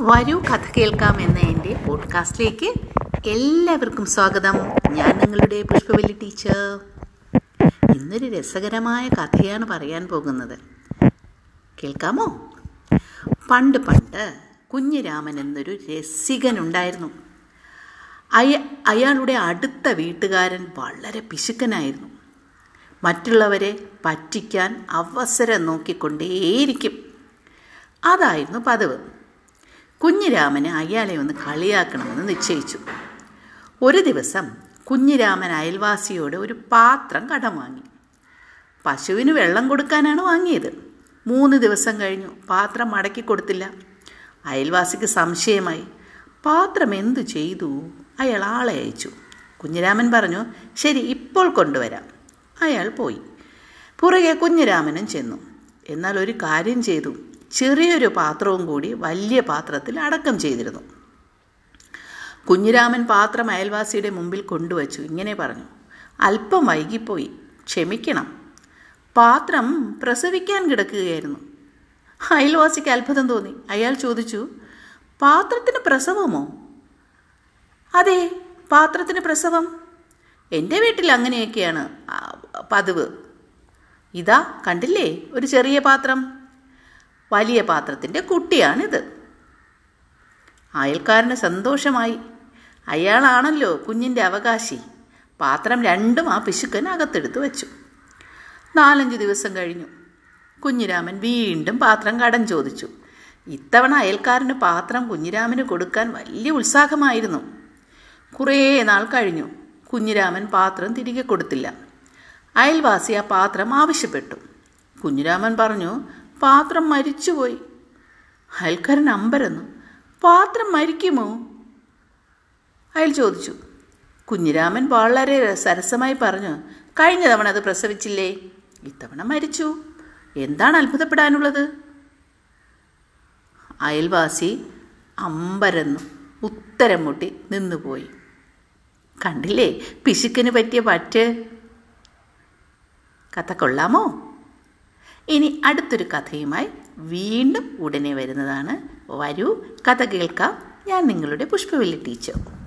വരൂ കഥ കേൾക്കാം എന്ന എന്റെ പോഡ്കാസ്റ്റിലേക്ക് എല്ലാവർക്കും സ്വാഗതം. ഞാൻ നിങ്ങളുടെ പുഷ്പവല്ലി ടീച്ചർ. ഇന്നൊരു രസകരമായ കഥയാണ് പറയാൻ പോകുന്നത്. കേൾക്കാമോ? പണ്ട് പണ്ട് കുഞ്ഞിരാമൻ എന്നൊരു രസികനുണ്ടായിരുന്നു അയ അയാളുടെ അടുത്ത വീട്ടുകാരൻ വളരെ പിശുക്കനായിരുന്നു. മറ്റുള്ളവരെ പറ്റിക്കാൻ അവസരം നോക്കിക്കൊണ്ടേയിരിക്കും. അതായിരുന്നു പതിവ്. കുഞ്ഞിരാമന് അയാളെ ഒന്ന് കളിയാക്കണമെന്ന് നിശ്ചയിച്ചു. ഒരു ദിവസം കുഞ്ഞിരാമൻ അയൽവാസിയോട് ഒരു പാത്രം കടം വാങ്ങി. പശുവിന് വെള്ളം കൊടുക്കാനാണ് വാങ്ങിയത്. മൂന്ന് ദിവസം കഴിഞ്ഞു പാത്രം മടക്കി കൊടുത്തില്ല. അയൽവാസിക്ക് സംശയമായി പാത്രം എന്തു ചെയ്തു? അയാൾ ആളെ അയച്ചു. കുഞ്ഞിരാമൻ പറഞ്ഞു ശരി ഇപ്പോൾ കൊണ്ടുവരാം. അയാൾ പോയി. പുറകെ കുഞ്ഞിരാമനും ചെന്നു. എന്നാൽ ഒരു കാര്യം ചെയ്തു. ചെറിയൊരു പാത്രവും കൂടി വലിയ പാത്രത്തിൽ അടക്കം ചെയ്തിരുന്നു. കുഞ്ഞിരാമൻ പാത്രം അയൽവാസിയുടെ മുമ്പിൽ കൊണ്ടുവച്ചു. ഇങ്ങനെ പറഞ്ഞു അല്പം വൈകിപ്പോയി. ക്ഷമിക്കണം. പാത്രം പ്രസവിക്കാൻ കിടക്കുകയായിരുന്നു. അയൽവാസിക്ക് അത്ഭുതം തോന്നി. അയാൾ ചോദിച്ചു പാത്രത്തിന് പ്രസവമോ? അതെ പാത്രത്തിന് പ്രസവം. എന്റെ വീട്ടിൽ അങ്ങനെയൊക്കെയാണ് പതിവ്. ഇതാ കണ്ടില്ലേ? ഒരു ചെറിയ പാത്രം. വലിയ പാത്രത്തിന്റെ കുട്ടിയാണിത്. അയൽക്കാരന് സന്തോഷമായി. അയാളാണല്ലോ കുഞ്ഞിന്റെ അവകാശി. പാത്രം രണ്ടും ആ പിശുക്കൻ അകത്തെടുത്ത് വെച്ചു. നാലഞ്ച് ദിവസം കഴിഞ്ഞു. കുഞ്ഞിരാമൻ വീണ്ടും പാത്രം കടം ചോദിച്ചു. ഇത്തവണ അയൽക്കാരന് പാത്രം കുഞ്ഞിരാമന് കൊടുക്കാൻ വലിയ ഉത്സാഹമായിരുന്നു. കുറേ നാൾ കഴിഞ്ഞു. കുഞ്ഞിരാമൻ പാത്രം തിരികെ കൊടുത്തില്ല. അയൽവാസി ആ പാത്രം ആവശ്യപ്പെട്ടു. കുഞ്ഞിരാമൻ പറഞ്ഞു പാത്രം മരിച്ചുപോയി. അയൽക്കാരൻ അമ്പരന്നു. പാത്രം മരിക്കുമോ? അയാൾ ചോദിച്ചു. കുഞ്ഞിരാമൻ വളരെ സരസമായി പറഞ്ഞു കഴിഞ്ഞ തവണ അത് പ്രസവിച്ചില്ലേ? ഇത്തവണ മരിച്ചു. എന്താണ് അത്ഭുതപ്പെടാനുള്ളത്? അയൽവാസി അമ്പരന്നു ഉത്തരം മുട്ടി നിന്നുപോയി. കണ്ടില്ലേ പിശുക്കിന് പറ്റിയ പറ്റ്? കഥ കൊള്ളാമോ? ഇനി അടുത്തൊരു കഥയുമായി വീണ്ടും ഉടനെ വരുന്നതാണ്. വരൂ കഥ കേൾക്കാം. ഞാൻ നിങ്ങളുടെ പുഷ്പവല്ലി ടീച്ചർ.